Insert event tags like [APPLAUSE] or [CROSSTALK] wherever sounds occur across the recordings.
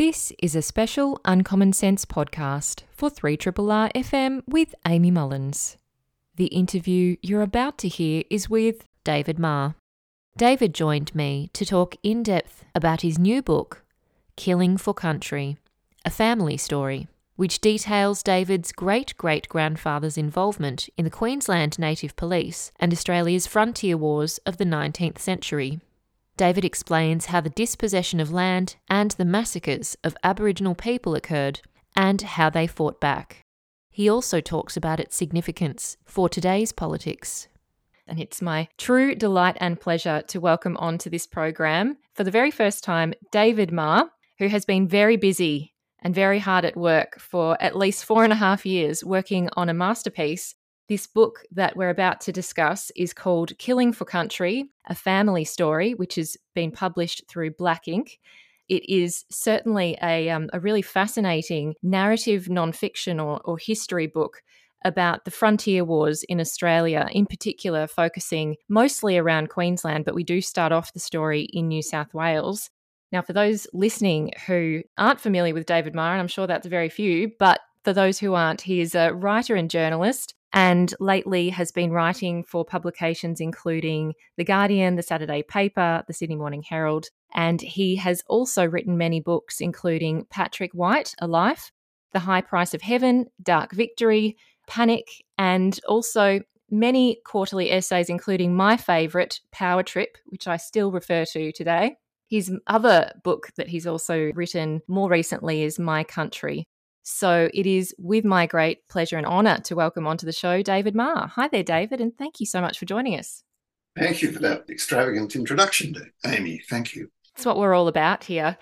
This is a special Uncommon Sense podcast for 3RRR FM with Amy Mullins. The interview you're about to hear is with David Marr. David joined me to talk in depth about his new book, Killing for Country A Family Story, which details David's great great grandfather's involvement in the Queensland Native Police and Australia's frontier wars of the 19th century. David explains how the dispossession of land and the massacres of Aboriginal people occurred and how they fought back. He also talks about its significance for today's politics. And it's my true delight and pleasure to welcome onto this program for the very first time David Marr, who has been very busy and very hard at work for at least four and a half years working on a masterpiece this book that we're about to discuss is called Killing for Country, a family story, which has been published through Black Inc. It is certainly a, um, a really fascinating narrative nonfiction or, or history book about the frontier wars in Australia, in particular, focusing mostly around Queensland, but we do start off the story in New South Wales. Now, for those listening who aren't familiar with David Marr, and I'm sure that's very few, but for those who aren't, he is a writer and journalist and lately has been writing for publications including The Guardian, The Saturday Paper, The Sydney Morning Herald, and he has also written many books, including Patrick White, A Life, The High Price of Heaven, Dark Victory, Panic, and also many quarterly essays, including my favourite, Power Trip, which I still refer to today. His other book that he's also written more recently is My Country, so it is with my great pleasure and honour to welcome onto the show David Marr. Hi there, David, and thank you so much for joining us. Thank you for that extravagant introduction, Amy. Thank you. That's what we're all about here.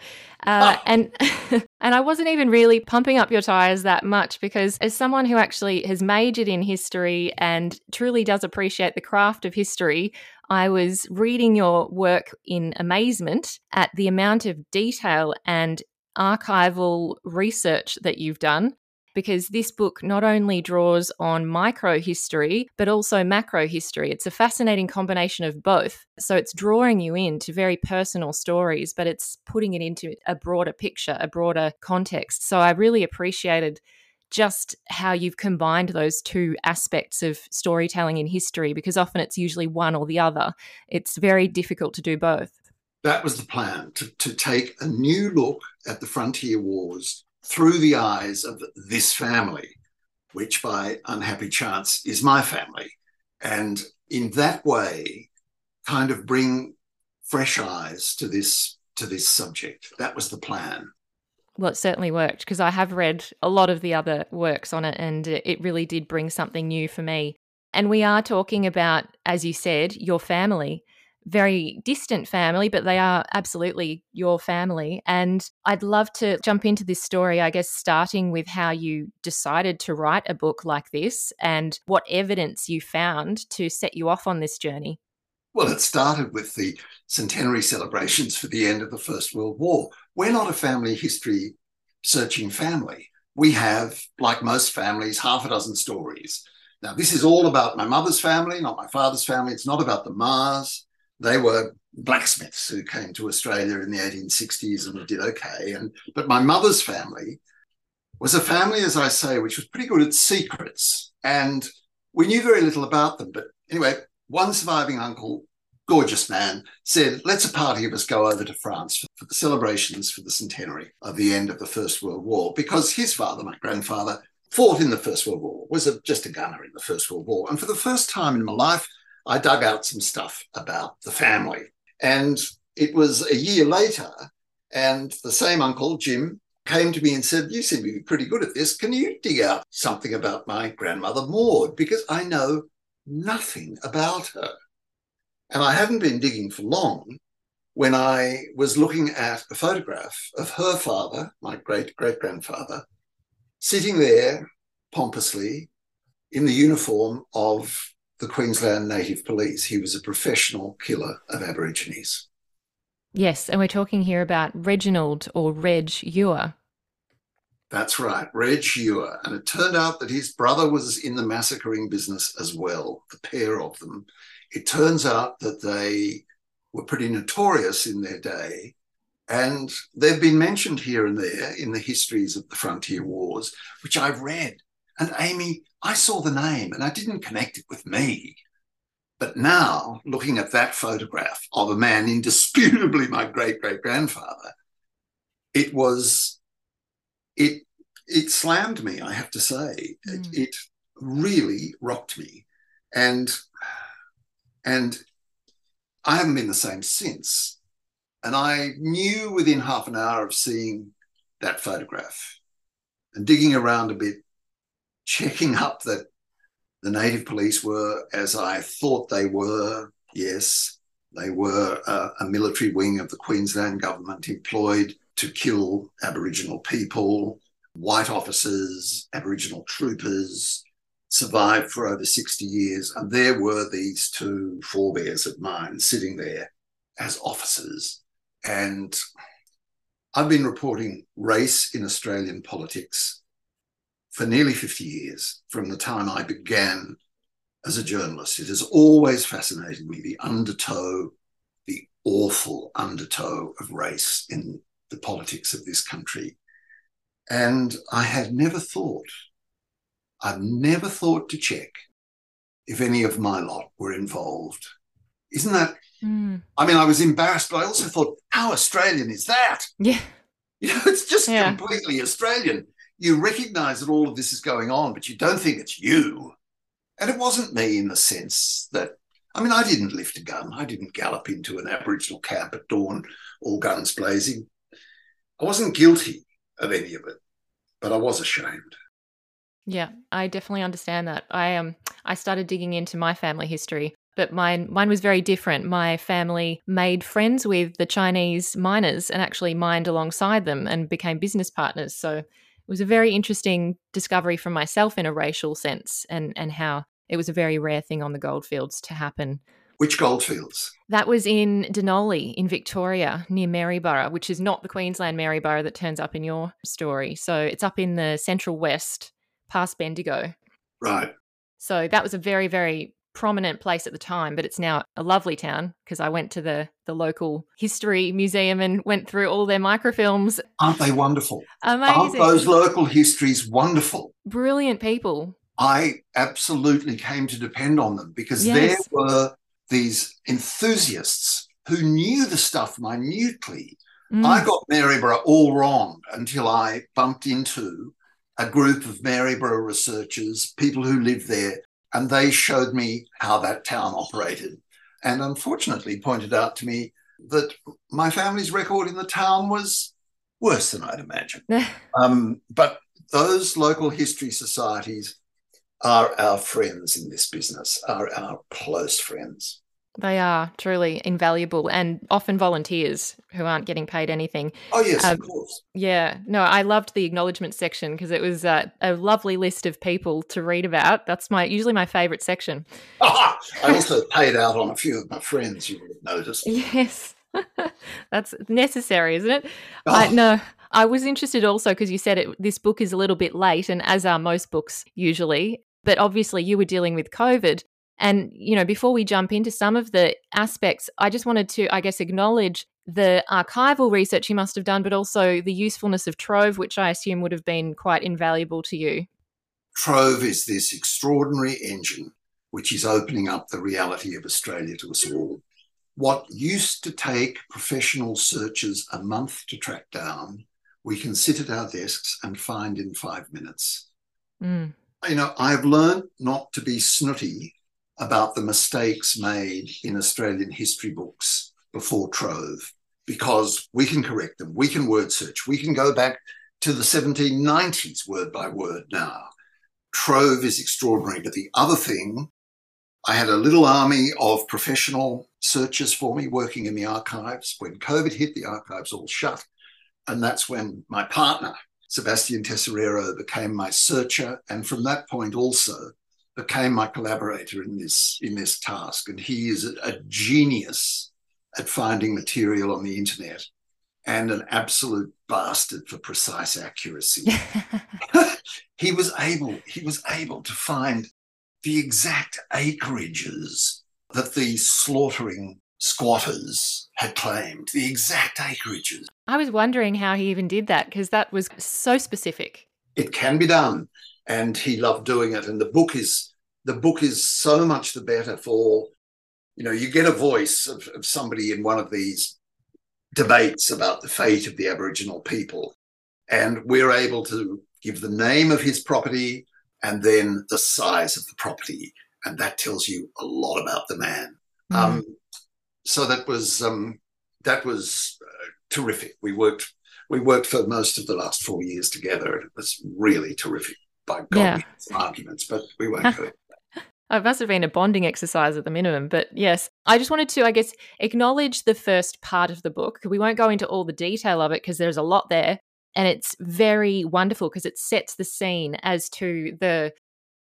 Uh, oh. And [LAUGHS] and I wasn't even really pumping up your tires that much because as someone who actually has majored in history and truly does appreciate the craft of history, I was reading your work in amazement at the amount of detail and archival research that you've done because this book not only draws on micro history, but also macro history. It's a fascinating combination of both. So it's drawing you into very personal stories, but it's putting it into a broader picture, a broader context. So I really appreciated just how you've combined those two aspects of storytelling in history because often it's usually one or the other. It's very difficult to do both. That was the plan to, to take a new look at the frontier wars through the eyes of this family, which by unhappy chance is my family. And in that way, kind of bring fresh eyes to this to this subject. That was the plan. Well, it certainly worked because I have read a lot of the other works on it and it really did bring something new for me. And we are talking about, as you said, your family very distant family, but they are absolutely your family. And I'd love to jump into this story, I guess, starting with how you decided to write a book like this and what evidence you found to set you off on this journey. Well, it started with the centenary celebrations for the end of the First World War. We're not a family history searching family. We have, like most families, half a dozen stories. Now, this is all about my mother's family, not my father's family. It's not about the Marrs they were blacksmiths who came to Australia in the 1860s and did okay. And but my mother's family was a family, as I say, which was pretty good at secrets, and we knew very little about them. But anyway, one surviving uncle, gorgeous man, said, "Let's a party of us go over to France for the celebrations for the centenary of the end of the First World War," because his father, my grandfather, fought in the First World War, was a, just a gunner in the First World War, and for the first time in my life. I dug out some stuff about the family. And it was a year later, and the same uncle, Jim, came to me and said, You seem to be pretty good at this. Can you dig out something about my grandmother, Maud? Because I know nothing about her. And I hadn't been digging for long when I was looking at a photograph of her father, my great great grandfather, sitting there pompously in the uniform of the Queensland Native Police. He was a professional killer of Aborigines. Yes, and we're talking here about Reginald or Reg Uhr. That's right, Reg Uhr. And it turned out that his brother was in the massacring business as well, the pair of them. It turns out that they were pretty notorious in their day And they've been mentioned here and there in the histories of the frontier wars, which I've read. And Amy, I saw the name and I didn't connect it with me. But now, looking at that photograph of a man indisputably my great great grandfather, it was, it, it slammed me, I have to say. Mm. It, it really rocked me. And, and I haven't been the same since. And I knew within half an hour of seeing that photograph and digging around a bit, checking up that the native police were as I thought they were. Yes, they were a, a military wing of the Queensland government employed to kill Aboriginal people, white officers, Aboriginal troopers, survived for over 60 years. And there were these two forebears of mine sitting there as officers. And I've been reporting race in Australian politics for nearly 50 years from the time I began as a journalist. It has always fascinated me the undertow, the awful undertow of race in the politics of this country. And I had never thought, I've never thought to check if any of my lot were involved. Isn't that? Mm. I mean, I was embarrassed, but I also thought, how Australian is that? Yeah. You know, it's just yeah. completely Australian you recognize that all of this is going on, but you don't think it's you. And it wasn't me in the sense that, I mean, I didn't lift a gun. I didn't gallop into an Aboriginal camp at dawn, all guns blazing. I wasn't guilty of any of it, but I was ashamed. Yeah, I definitely understand that. I um I started digging into my family history, but mine mine was very different. My family made friends with the Chinese miners and actually mined alongside them and became business partners. So was a very interesting discovery for myself in a racial sense and, and how it was a very rare thing on the goldfields to happen. Which goldfields? That was in Dunolly in Victoria near Maryborough, which is not the Queensland Maryborough that turns up in your story. So it's up in the central west past Bendigo. Right. So that was a very, very prominent place at the time, but it's now a lovely town because I went to the the local history museum and went through all their microfilms. Aren't they wonderful? Amazing. Aren't those local histories wonderful? Brilliant people. I absolutely came to depend on them because yes. there were these enthusiasts who knew the stuff minutely. Mm. I got Maryborough all wrong until I bumped into a group of Maryborough researchers, people who lived there, and they showed me how that town operated. And unfortunately, pointed out to me that my family's record in the town was worse than I'd imagined. [LAUGHS] um, but those local history societies are our friends in this business, are our close friends. They are truly invaluable and often volunteers who aren't getting paid anything. Oh, yes, um, of course. Yeah. No, I loved the acknowledgement section because it was uh, a lovely list of people to read about. That's my usually my favourite section. [LAUGHS] I also paid out on a few of my friends, you would have noticed. Yes. [LAUGHS] That's necessary, isn't it? Oh. I, no, I was interested also because you said it, this book is a little bit late, and as are most books usually. But obviously, you were dealing with COVID. And, you know, before we jump into some of the aspects, I just wanted to, I guess, acknowledge the archival research you must have done, but also the usefulness of Trove, which I assume would have been quite invaluable to you. Trove is this extraordinary engine which is opening up the reality of Australia to us all. What used to take professional searchers a month to track down, we can sit at our desks and find in five minutes. Mm. You know, I've learned not to be snooty about the mistakes made in Australian history books before Trove because we can correct them. We can word search. We can go back to the 1790s word by word now. Trove is extraordinary. But the other thing, I had a little army of professional searchers for me working in the archives. When COVID hit, the archives all shut. And that's when my partner, Sebastian Tesoriero, became my searcher. And from that point also, became my collaborator in this in this task, and he is a, genius at finding material on the internet and an absolute bastard for precise accuracy. [LAUGHS] [LAUGHS] he was able he was able to find the exact acreages that the slaughtering squatters had claimed, the exact acreages. I was wondering how he even did that because that was so specific. It can be done, and he loved doing it. And the book is the book is so much the better for, you know, you get a voice of, of somebody in one of these debates about the fate of the Aboriginal people, and we're able to give the name of his property and then the size of the property, and that tells you a lot about the man. Mm. Um, so that was um, that was uh, terrific. We worked we worked for most of the last four years together, it was really terrific. By God, yeah. some arguments, but we won't go. [LAUGHS] It must have been a bonding exercise at the minimum. But yes, I just wanted to, I guess, acknowledge the first part of the book. We won't go into all the detail of it because there's a lot there. And it's very wonderful because it sets the scene as to the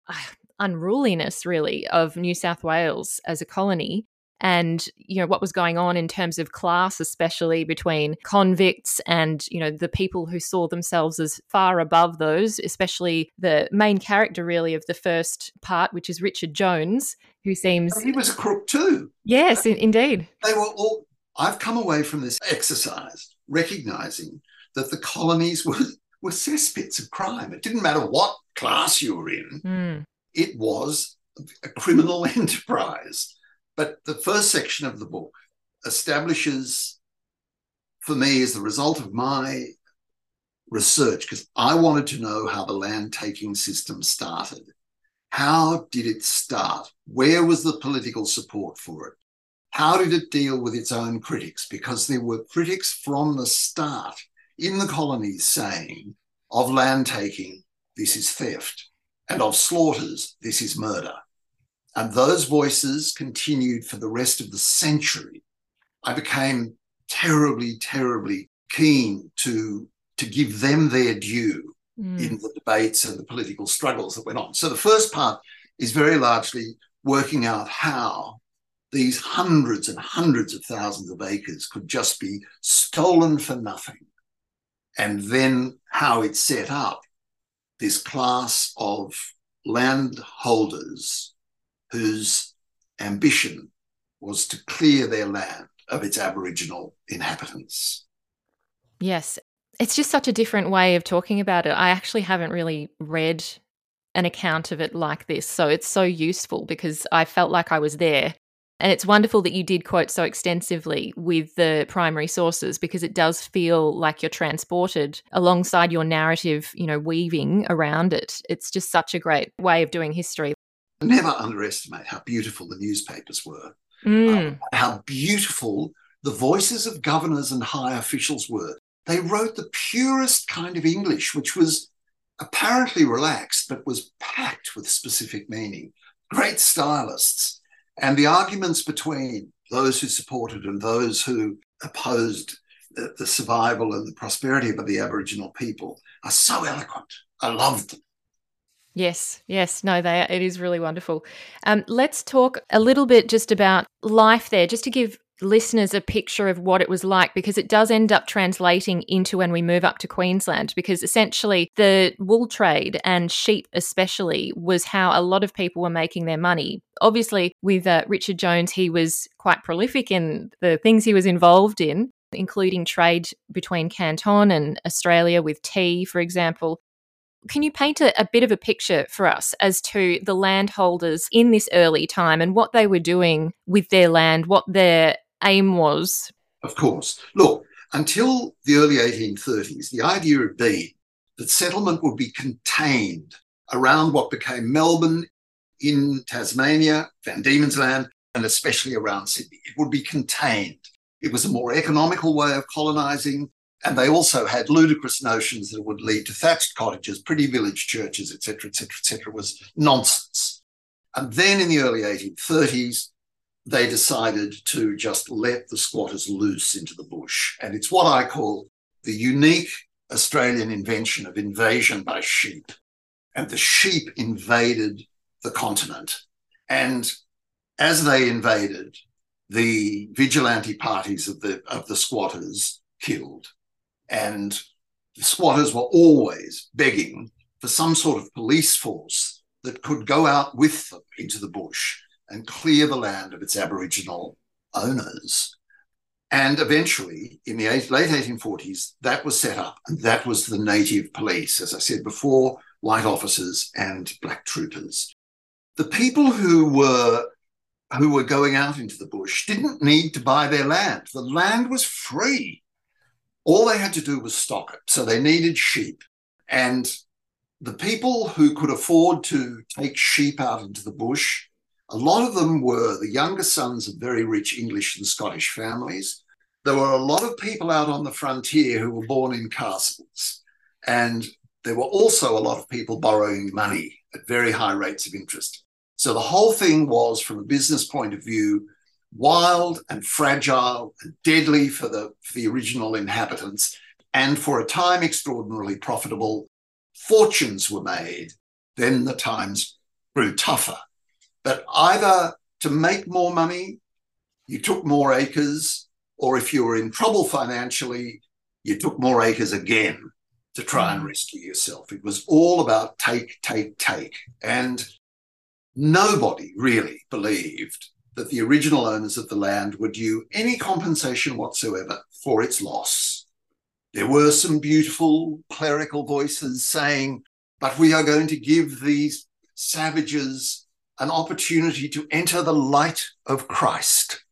uh, unruliness, really, of New South Wales as a colony and you know what was going on in terms of class especially between convicts and you know the people who saw themselves as far above those especially the main character really of the first part which is Richard Jones who seems he was a crook too. Yes in- indeed. They were all I've come away from this exercise recognizing that the colonies were were cesspits of crime. It didn't matter what class you were in. Mm. it was a criminal [LAUGHS] enterprise but the first section of the book establishes, for me, as the result of my research, because I wanted to know how the land taking system started. How did it start? Where was the political support for it? How did it deal with its own critics? Because there were critics from the start in the colonies saying of land taking, this is theft, and of slaughters, this is murder. And those voices continued for the rest of the century. I became terribly, terribly keen to, to give them their due mm. in the debates and the political struggles that went on. So the first part is very largely working out how these hundreds and hundreds of thousands of acres could just be stolen for nothing. And then how it set up this class of landholders whose ambition was to clear their land of its Aboriginal inhabitants. Yes. It's just such a different way of talking about it. I actually haven't really read an account of it like this. So it's so useful because I felt like I was there. And it's wonderful that you did quote so extensively with the primary sources because it does feel like you're transported alongside your narrative, you know, weaving around it. It's just such a great way of doing history never underestimate how beautiful the newspapers were, mm. um, how beautiful the voices of governors and high officials were. They wrote the purest kind of English, which was apparently relaxed, but was packed with specific meaning. Great stylists. And the arguments between those who supported and those who opposed the, the survival and the prosperity of the Aboriginal people are so eloquent. I loved them. Yes, yes, no, they it is really wonderful. Um, let's talk a little bit just about life there, just to give listeners a picture of what it was like because it does end up translating into when we move up to Queensland because essentially the wool trade and sheep especially was how a lot of people were making their money. Obviously with uh, Richard Jones he was quite prolific in the things he was involved in including trade between Canton and Australia with tea for example can you paint a, a bit of a picture for us as to the landholders in this early time and what they were doing with their land, what their aim was? Of course. Look, until the early 1830s, the idea had been that settlement would be contained around what became Melbourne in Tasmania, Van Diemen's Land, and especially around Sydney. It would be contained. It was a more economical way of colonizing. And they also had ludicrous notions that it would lead to thatched cottages, pretty village churches, etc., etc., etc. was nonsense. And then in the early 1830s, they decided to just let the squatters loose into the bush. And it's what I call the unique Australian invention of invasion by sheep. And the sheep invaded the continent. And as they invaded, the vigilante parties of the, of the squatters killed. And the squatters were always begging for some sort of police force that could go out with them into the bush and clear the land of its Aboriginal owners. And eventually, in the late 1840s, that was set up, and that was the native police, as I said before, white officers and black troopers. The people who were who were going out into the bush didn't need to buy their land. The land was free. All they had to do was stock it. So they needed sheep. And the people who could afford to take sheep out into the bush, a lot of them were the younger sons of very rich English and Scottish families. There were a lot of people out on the frontier who were born in castles. And there were also a lot of people borrowing money at very high rates of interest. So the whole thing was, from a business point of view, wild and fragile and deadly for the, for the original inhabitants, and for a time extraordinarily profitable. Fortunes were made. Then the times grew tougher. But either to make more money, you took more acres, or if you were in trouble financially, you took more acres again to try and mm. rescue yourself. It was all about take, take, take. And nobody really believed that the original owners of the land were due any compensation whatsoever for its loss. There were some beautiful clerical voices saying, but we are going to give these savages an opportunity to enter the light of Christ.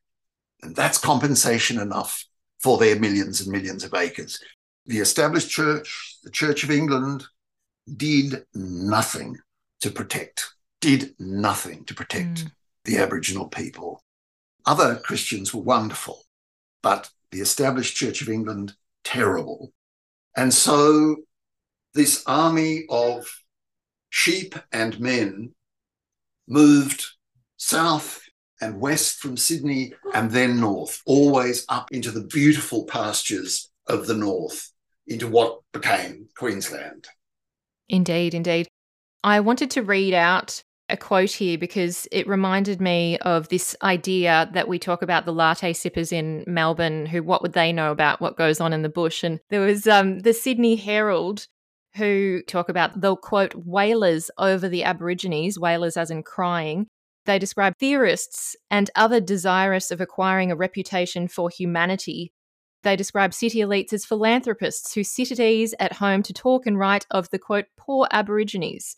And that's compensation enough for their millions and millions of acres. The established church, the Church of England, did nothing to protect did nothing to protect mm. The Aboriginal people. Other Christians were wonderful, but the established Church of England, terrible. And so this army of sheep and men moved south and west from Sydney and then north, always up into the beautiful pastures of the north, into what became Queensland. Indeed, indeed. I wanted to read out a quote here because it reminded me of this idea that we talk about the latte sippers in Melbourne who what would they know about what goes on in the bush? And there was um, the Sydney Herald who talk about they'll quote wailers over the aborigines wailers as in crying. They describe theorists and other desirous of acquiring a reputation for humanity. They describe city elites as philanthropists who sit at ease at home to talk and write of the quote poor aborigines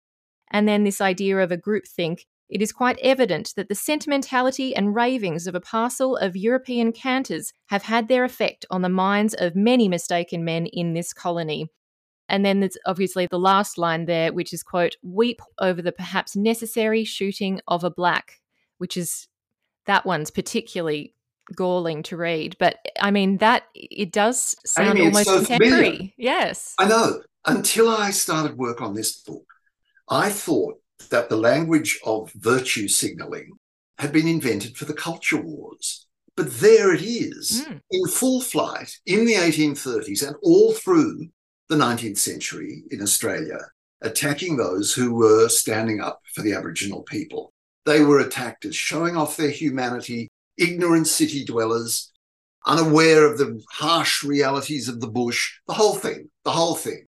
and then this idea of a groupthink, it is quite evident that the sentimentality and ravings of a parcel of European canters have had their effect on the minds of many mistaken men in this colony. And then there's obviously the last line there, which is, quote, weep over the perhaps necessary shooting of a black, which is that one's particularly galling to read. But I mean, that it does sound Amy, almost so contemporary. Familiar. Yes. I know. Until I started work on this book, I thought that the language of virtue signaling had been invented for the culture wars. But there it is mm. in full flight in the 1830s and all through the 19th century in Australia, attacking those who were standing up for the Aboriginal people. They were attacked as showing off their humanity, ignorant city dwellers, unaware of the harsh realities of the bush, the whole thing, the whole thing.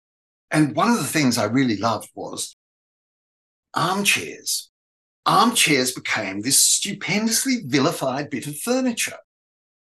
And one of the things I really loved was armchairs. Armchairs became this stupendously vilified bit of furniture.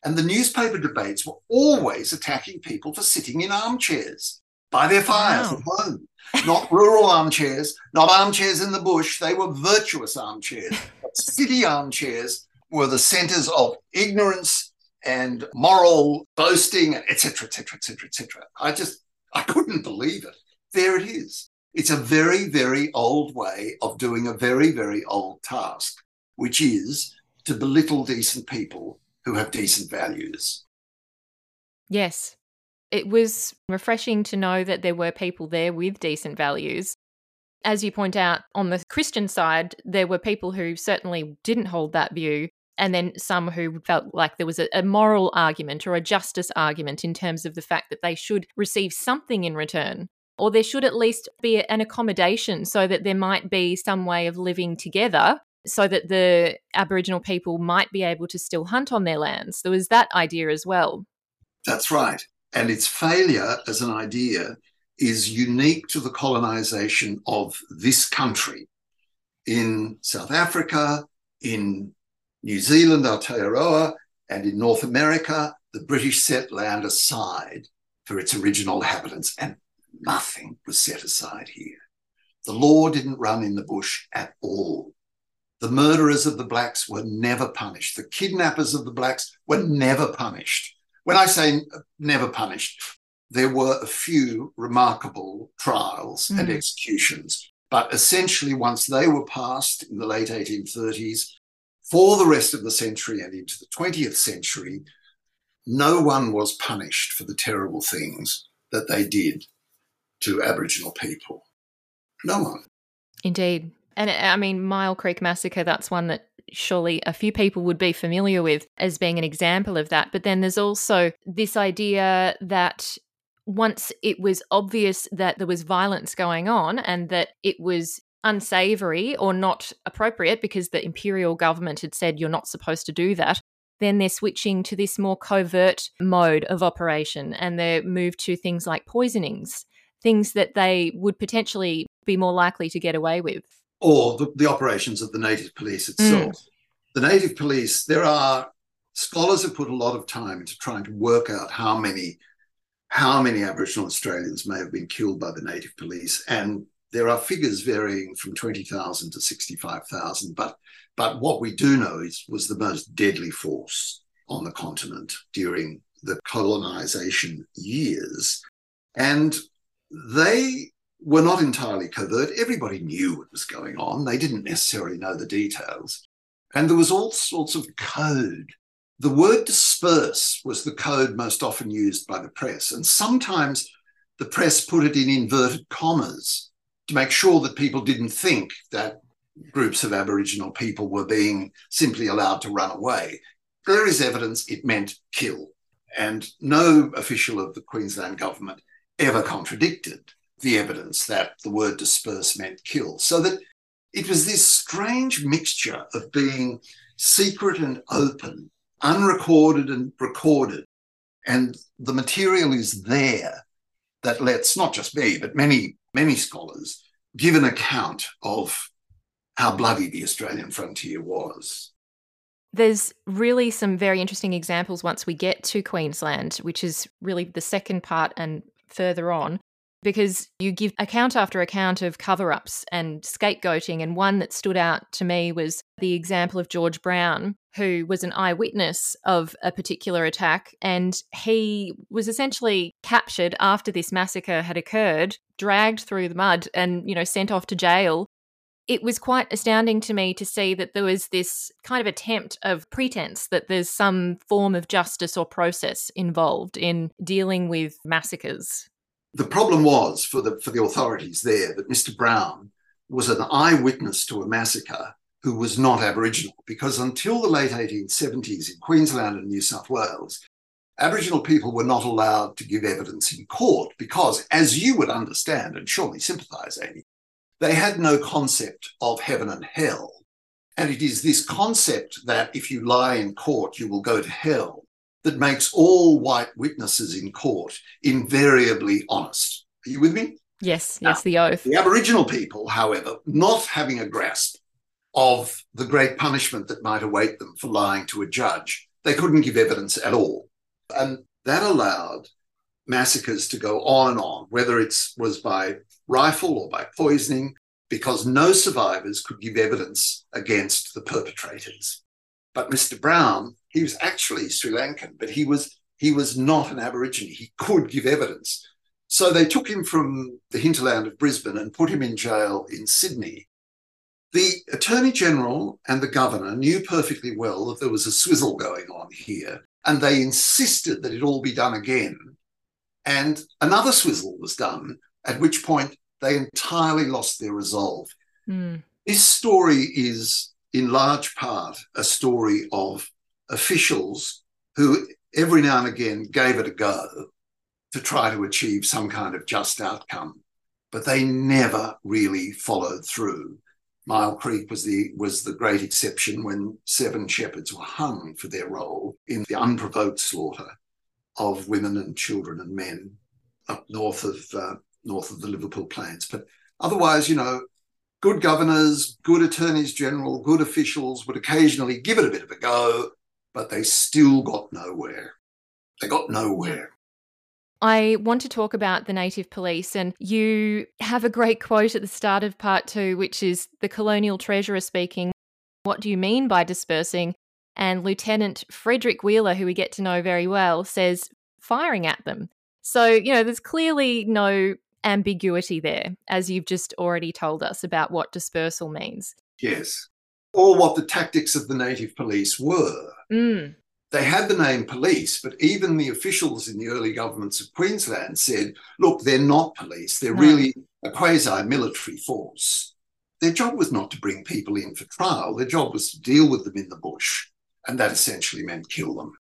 And the newspaper debates were always attacking people for sitting in armchairs by their fires wow. at home. Not rural armchairs, not armchairs in the bush. They were virtuous armchairs. [LAUGHS] City armchairs were the centers of ignorance and moral boasting, etc., etc., etc., etc. I just, I couldn't believe it. There it is. It's a very, very old way of doing a very, very old task, which is to belittle decent people who have decent values. Yes. It was refreshing to know that there were people there with decent values. As you point out, on the Christian side, there were people who certainly didn't hold that view, and then some who felt like there was a, moral argument or a justice argument in terms of the fact that they should receive something in return or there should at least be an accommodation so that there might be some way of living together so that the Aboriginal people might be able to still hunt on their lands. There was that idea as well. That's right. And its failure as an idea is unique to the colonization of this country. In South Africa, in New Zealand, Aotearoa, and in North America, the British set land aside for its original inhabitants, and nothing was set aside here. The law didn't run in the bush at all. The murderers of the blacks were never punished. The kidnappers of the blacks were never punished. When I say never punished, there were a few remarkable trials mm. and executions. But essentially, once they were passed in the late 1830s, for the rest of the century and into the 20th century, no one was punished for the terrible things that they did to Aboriginal people. No one. Indeed. And uh, I mean, Myall Creek Massacre, that's one that surely a few people would be familiar with as being an example of that. But then there's also this idea that once it was obvious that there was violence going on and that it was unsavory or not appropriate because the imperial government had said you're not supposed to do that, then they're switching to this more covert mode of operation and they're moved to things like poisonings, things that they would potentially be more likely to get away with. Or the, the operations of the native police itself. Mm. The native police, there are scholars have put a lot of time into trying to work out how many how many Aboriginal Australians may have been killed by the native police. And there are figures varying from 20,000 to 65,000. But, but what we do know is was the most deadly force on the continent during the colonization years. And they were not entirely covert. Everybody knew what was going on. They didn't necessarily know the details. And there was all sorts of code the word disperse was the code most often used by the press, and sometimes the press put it in inverted commas to make sure that people didn't think that groups of Aboriginal people were being simply allowed to run away. There is evidence it meant kill, and no official of the Queensland government ever contradicted the evidence that the word disperse meant kill. So that it was this strange mixture of being secret and open unrecorded and recorded. And the material is there that lets not just me, but many, many scholars give an account of how bloody the Australian frontier was. There's really some very interesting examples once we get to Queensland, which is really the second part and further on because you give account after account of cover ups and scapegoating. And one that stood out to me was the example of George Brown, who was an eyewitness of a particular attack. And he was essentially captured after this massacre had occurred, dragged through the mud, and, you know, sent off to jail. It was quite astounding to me to see that there was this kind of attempt of pretense that there's some form of justice or process involved in dealing with massacres the problem was for the for the authorities there that Mr. Brown was an eyewitness to a massacre who was not Aboriginal, because until the late 1870s in Queensland and New South Wales, Aboriginal people were not allowed to give evidence in court because, as you would understand and surely sympathise, Amy, they had no concept of heaven and hell. And it is this concept that if you lie in court, you will go to hell that makes all white witnesses in court invariably honest. Are you with me? Yes, yes, the oath. The Aboriginal people, however, not having a grasp of the great punishment that might await them for lying to a judge, they couldn't give evidence at all. And that allowed massacres to go on and on, whether it was by rifle or by poisoning, because no survivors could give evidence against the perpetrators. But Mr. Brown he was actually Sri Lankan, but he was he was not an Aborigine. He could give evidence. So they took him from the hinterland of Brisbane and put him in jail in Sydney. The Attorney General and the Governor knew perfectly well that there was a swizzle going on here, and they insisted that it all be done again. And another swizzle was done, at which point they entirely lost their resolve. Mm. This story is, in large part, a story of officials who every now and again gave it a go to try to achieve some kind of just outcome, but they never really followed through. Myall Creek was the was the great exception when seven shepherds were hung for their role in the unprovoked slaughter of women and children and men up north of uh, north of the Liverpool Plains. But otherwise, you know, good governors, good attorneys general, good officials would occasionally give it a bit of a go, but they still got nowhere. They got nowhere. I want to talk about the Native Police, and you have a great quote at the start of part two, which is the Colonial Treasurer speaking. What do you mean by dispersing? And Lieutenant Frederick Wheeler, who we get to know very well, says firing at them. So, you know, there's clearly no ambiguity there, as you've just already told us about what dispersal means. Yes. Or what the tactics of the native police were. Mm. They had the name police, but even the officials in the early governments of Queensland said, look, they're not police. They're No. really a quasi military force. Their job was not to bring people in for trial, their job was to deal with them in the bush. And that essentially meant kill them.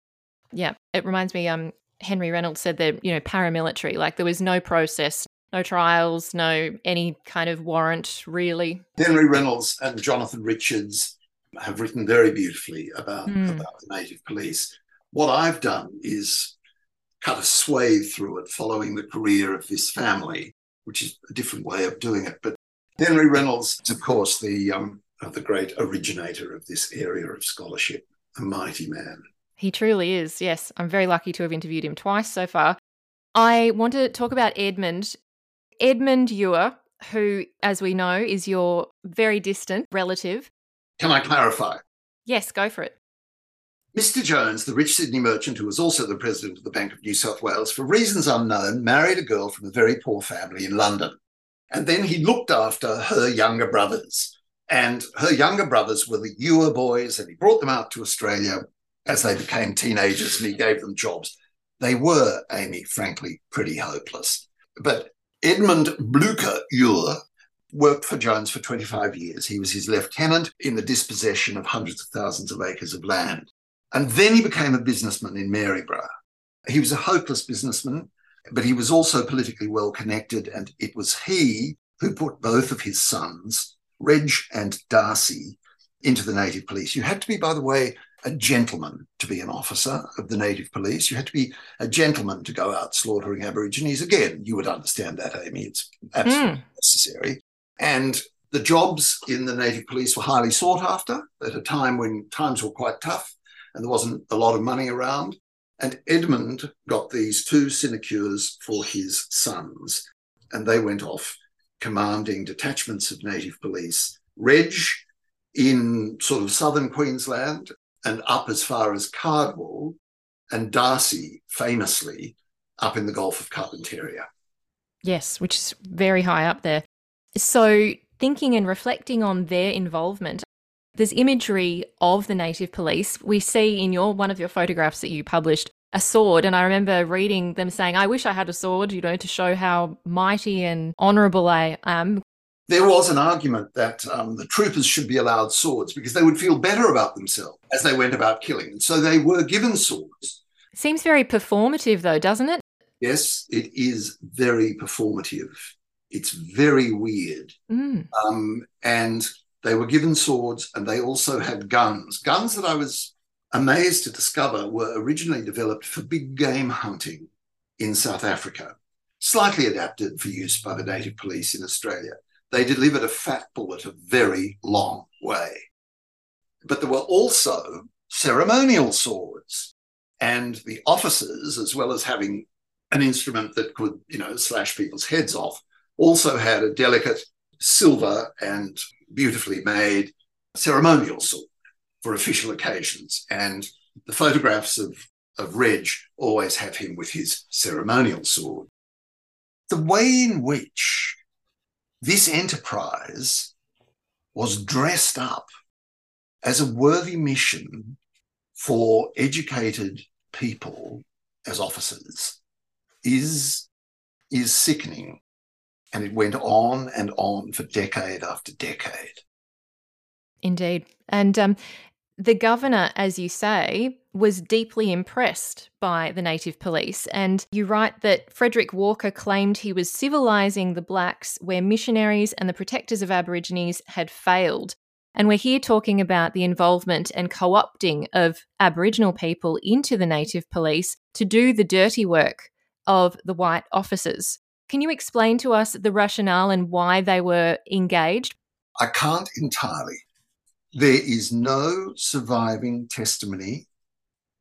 Yeah, it reminds me. Um, Henry Reynolds said that you know paramilitary, like there was no process, no trials, no any kind of warrant really. Henry Reynolds and Jonathan Richards have written very beautifully about, Mm. about the native police. What I've done is cut a swathe through it following the career of this family, which is a different way of doing it. But Henry Reynolds is, of course, the, um, the great originator of this area of scholarship, a mighty man. He truly is. Yes, I'm very lucky to have interviewed him twice so far. I want to talk about Edmund. Edmund Uhr, who, as we know, is your very distant relative. Can I clarify? Yes, go for it. Mr. Jones, the rich Sydney merchant who was also the president of the Bank of New South Wales, for reasons unknown, married a girl from a very poor family in London. And then he looked after her younger brothers. And her younger brothers were the Uhr boys, and he brought them out to Australia as they became teenagers and he gave them jobs. They were, Amy, frankly, pretty hopeless. But Edmund Blucher Uhr worked for Jones for 25 years. He was his lieutenant in the dispossession of hundreds of thousands of acres of land. And then he became a businessman in Maryborough. He was a hopeless businessman, but he was also politically well connected. And it was he who put both of his sons, Reg and D'Arcy, into the native police. You had to be, by the way, a gentleman to be an officer of the native police. You had to be a gentleman to go out slaughtering Aborigines. Again, you would understand that, Amy. It's absolutely hmm. necessary. And the jobs in the native police were highly sought after at a time when times were quite tough and there wasn't a lot of money around. And Edmund got these two sinecures for his sons, and they went off commanding detachments of native police. Reg in sort of southern Queensland and up as far as Cardwell, and D'Arcy famously up in the Gulf of Carpentaria. Yes, which is very high up there. So, thinking and reflecting on their involvement, there's imagery of the native police. We see in your one of your photographs that you published a sword, and I remember reading them saying, "I wish I had a sword," you know, to show how mighty and honourable I am. There was an argument that um, the troopers should be allowed swords because they would feel better about themselves as they went about killing. And so they were given swords. Seems very performative, though, doesn't it? Yes, it is very performative. It's very weird. Mm. Um, and they were given swords and they also had guns. Guns that I was amazed to discover were originally developed for big game hunting in South Africa, slightly adapted for use by the native police in Australia. They delivered a fat bullet a very long way. But there were also ceremonial swords. And the officers, as well as having an instrument that could, you know, slash people's heads off, also had a delicate silver and beautifully made ceremonial sword for official occasions. And the photographs of, of Reg always have him with his ceremonial sword. The way in which this enterprise was dressed up as a worthy mission for educated people as officers is, is sickening. And it went on and on for decade after decade. Indeed. And um, the governor, as you say, was deeply impressed by the native police. And you write that Frederick Walker claimed he was civilising the blacks where missionaries and the protectors of Aborigines had failed. And we're here talking about the involvement and co opting of Aboriginal people into the native police to do the dirty work of the white officers. Can you explain to us the rationale and why they were engaged? I can't entirely. There is no surviving testimony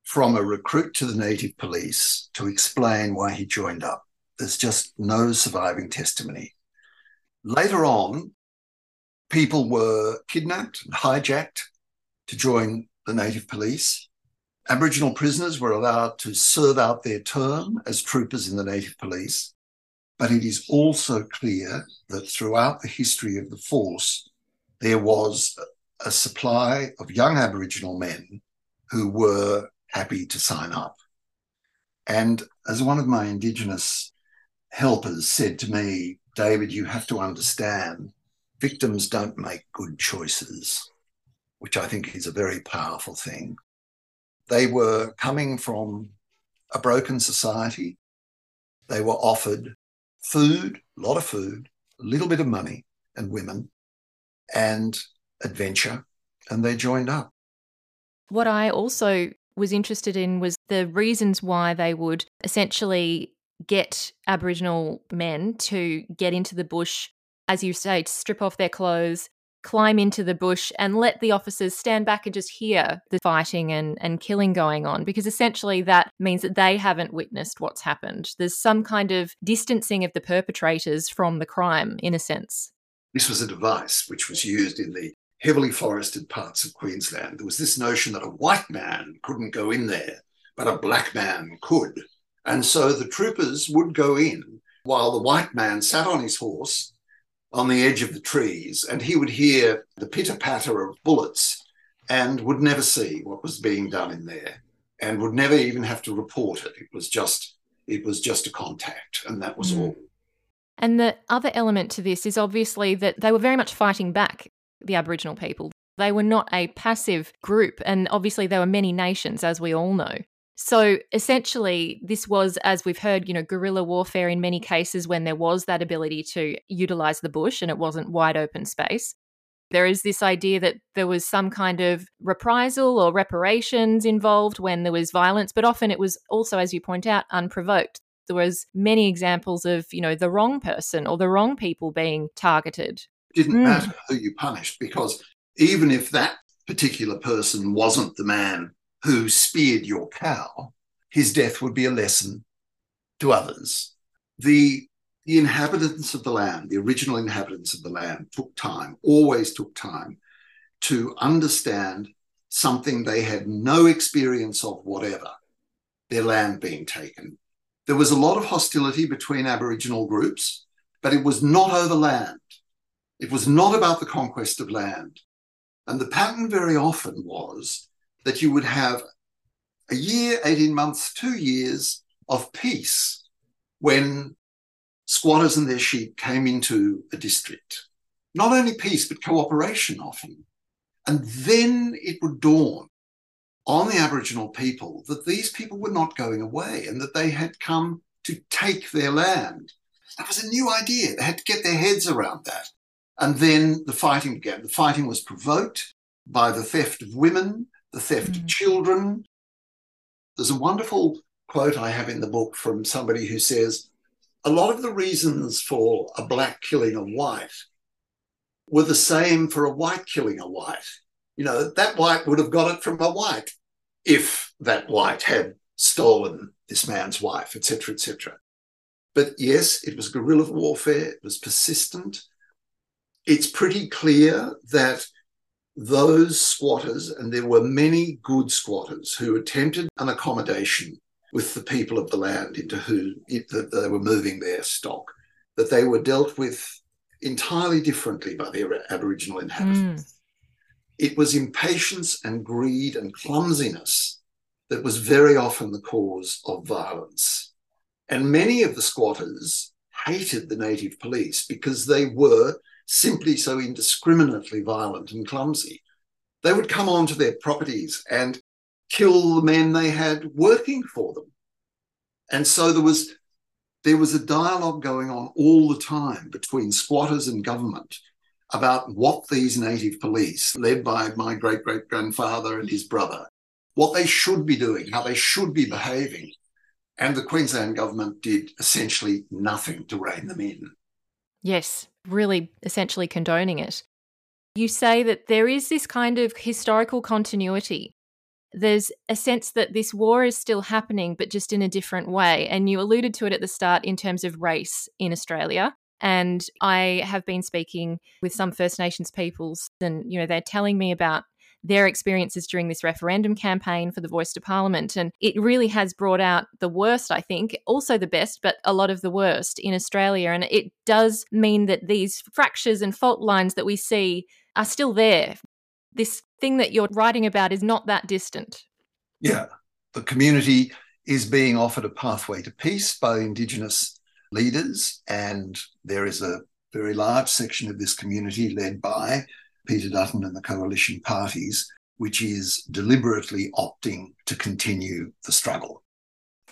from a recruit to the native police to explain why he joined up. There's just no surviving testimony. Later on, people were kidnapped and hijacked to join the native police. Aboriginal prisoners were allowed to serve out their term as troopers in the native police. But it is also clear that throughout the history of the force, there was a supply of young Aboriginal men who were happy to sign up. And as one of my Indigenous helpers said to me, David, you have to understand victims don't make good choices, which I think is a very powerful thing. They were coming from a broken society. They were offered food, a lot of food, a little bit of money and women, and adventure, and they joined up. What I also was interested in was the reasons why they would essentially get Aboriginal men to get into the bush, as you say, to strip off their clothes, climb into the bush, and let the officers stand back and just hear the fighting and, and killing going on. Because essentially that means that they haven't witnessed what's happened. There's some kind of distancing of the perpetrators from the crime, in a sense. This was a device which was used in the heavily forested parts of Queensland. There was this notion that a white man couldn't go in there, but a black man could. And so the troopers would go in while the white man sat on his horse on the edge of the trees and he would hear the pitter patter of bullets and would never see what was being done in there and would never even have to report it. It was just it was just a contact and that was mm. all. And the other element to this is obviously that they were very much fighting back, the Aboriginal people. They were not a passive group, and obviously there were many nations, as we all know. So essentially, this was, as we've heard, you know, guerrilla warfare in many cases when there was that ability to utilize the bush and it wasn't wide open space. There is this idea that there was some kind of reprisal or reparations involved when there was violence, but often it was also, as you point out, unprovoked. There was many examples of, you know, the wrong person or the wrong people being targeted. It didn't mm. matter who you punished because even if that particular person wasn't the man who speared your cow, his death would be a lesson to others. The, the inhabitants of the land, the original inhabitants of the land, took time, always took time to understand something they had no experience of whatever their land being taken. There was a lot of hostility between Aboriginal groups, but it was not over land. It was not about the conquest of land. And the pattern very often was that you would have a year, 18 months, two years of peace when squatters and their sheep came into a district. Not only peace, but cooperation often. And then it would dawn on the Aboriginal people that these people were not going away and that they had come to take their land. That was a new idea. They had to get their heads around that. And then the fighting began. The fighting was provoked by the theft of women, the theft mm. of children. There's a wonderful quote I have in the book from somebody who says, a lot of the reasons for a black killing a white were the same for a white killing a white. You know, that white would have got it from a white if that white had stolen this man's wife, etc., etc. But yes, it was guerrilla warfare, it was persistent. It's pretty clear that those squatters, and there were many good squatters who attempted an accommodation with the people of the land into who that they were moving their stock, that they were dealt with entirely differently by the Aboriginal inhabitants. Mm. It was impatience and greed and clumsiness that was very often the cause of violence. And many of the squatters hated the native police because they were simply so indiscriminately violent and clumsy. They would come onto their properties and kill the men they had working for them. And so there was there was a dialogue going on all the time between squatters and government about what these native police, led by my great great grandfather and his brother, what they should be doing, how they should be behaving. And the Queensland government did essentially nothing to rein them in. Yes, really essentially condoning it. You say that there is this kind of historical continuity there's a sense that this war is still happening, but just in a different way. And you alluded to it at the start in terms of race in Australia. And I have been speaking with some First Nations peoples, and you know they're telling me about their experiences during this referendum campaign for the voice to parliament. And it really has brought out the worst, I think, also the best, but a lot of the worst in Australia. And it does mean that these fractures and fault lines that we see are still there. This thing that you're writing about is not that distant. Yeah. The community is being offered a pathway to peace by Indigenous leaders, and there is a very large section of this community led by Peter Dutton and the coalition parties, which is deliberately opting to continue the struggle.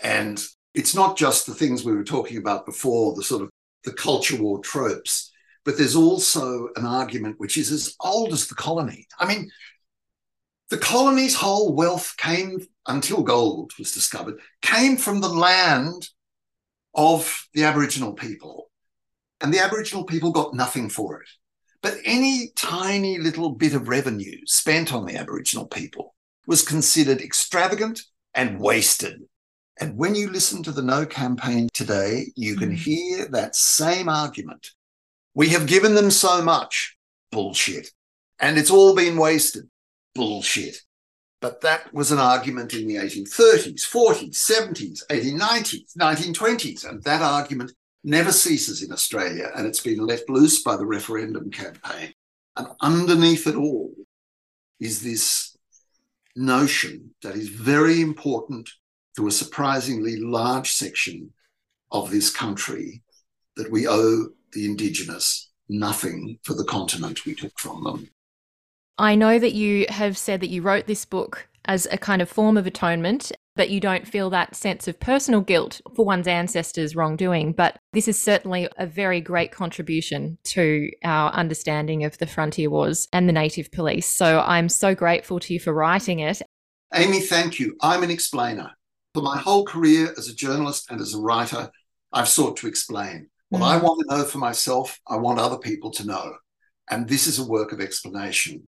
And it's not just the things we were talking about before, the sort of the culture war tropes, but there's also an argument which is as old as the colony. I mean, the colony's whole wealth came, until gold was discovered, came from the land of the Aboriginal people. And the Aboriginal people got nothing for it. But any tiny little bit of revenue spent on the Aboriginal people was considered extravagant and wasted. And when you listen to the No campaign today, you can mm. hear that same argument. We have given them so much. Bullshit. And it's all been wasted. Bullshit. But that was an argument in the 1830s, 40s, 70s, 1890s, 1920s. And that argument never ceases in Australia. And it's been let loose by the referendum campaign. And underneath it all is this notion that is very important to a surprisingly large section of this country that we owe the Indigenous nothing for the continent we took from them. I know that you have said that you wrote this book as a kind of form of atonement, but you don't feel that sense of personal guilt for one's ancestors' wrongdoing. But this is certainly a very great contribution to our understanding of the frontier wars and the native police. So I'm so grateful to you for writing it. Amy, thank you. I'm an explainer. For my whole career as a journalist and as a writer, I've sought to explain. What mm. I want to know for myself, I want other people to know. And this is a work of explanation.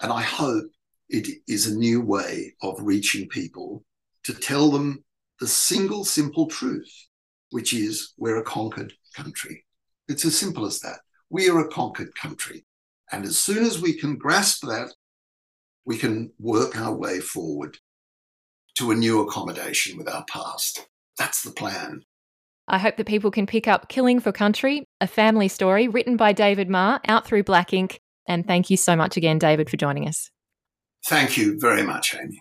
And I hope it is a new way of reaching people to tell them the single simple truth, which is we're a conquered country. It's as simple as that. We are a conquered country. And as soon as we can grasp that, we can work our way forward to a new accommodation with our past. That's the plan. I hope that people can pick up Killing for Country, a family story written by David Marr, out through Black Inc. And thank you so much again, David, for joining us. Thank you very much, Amy.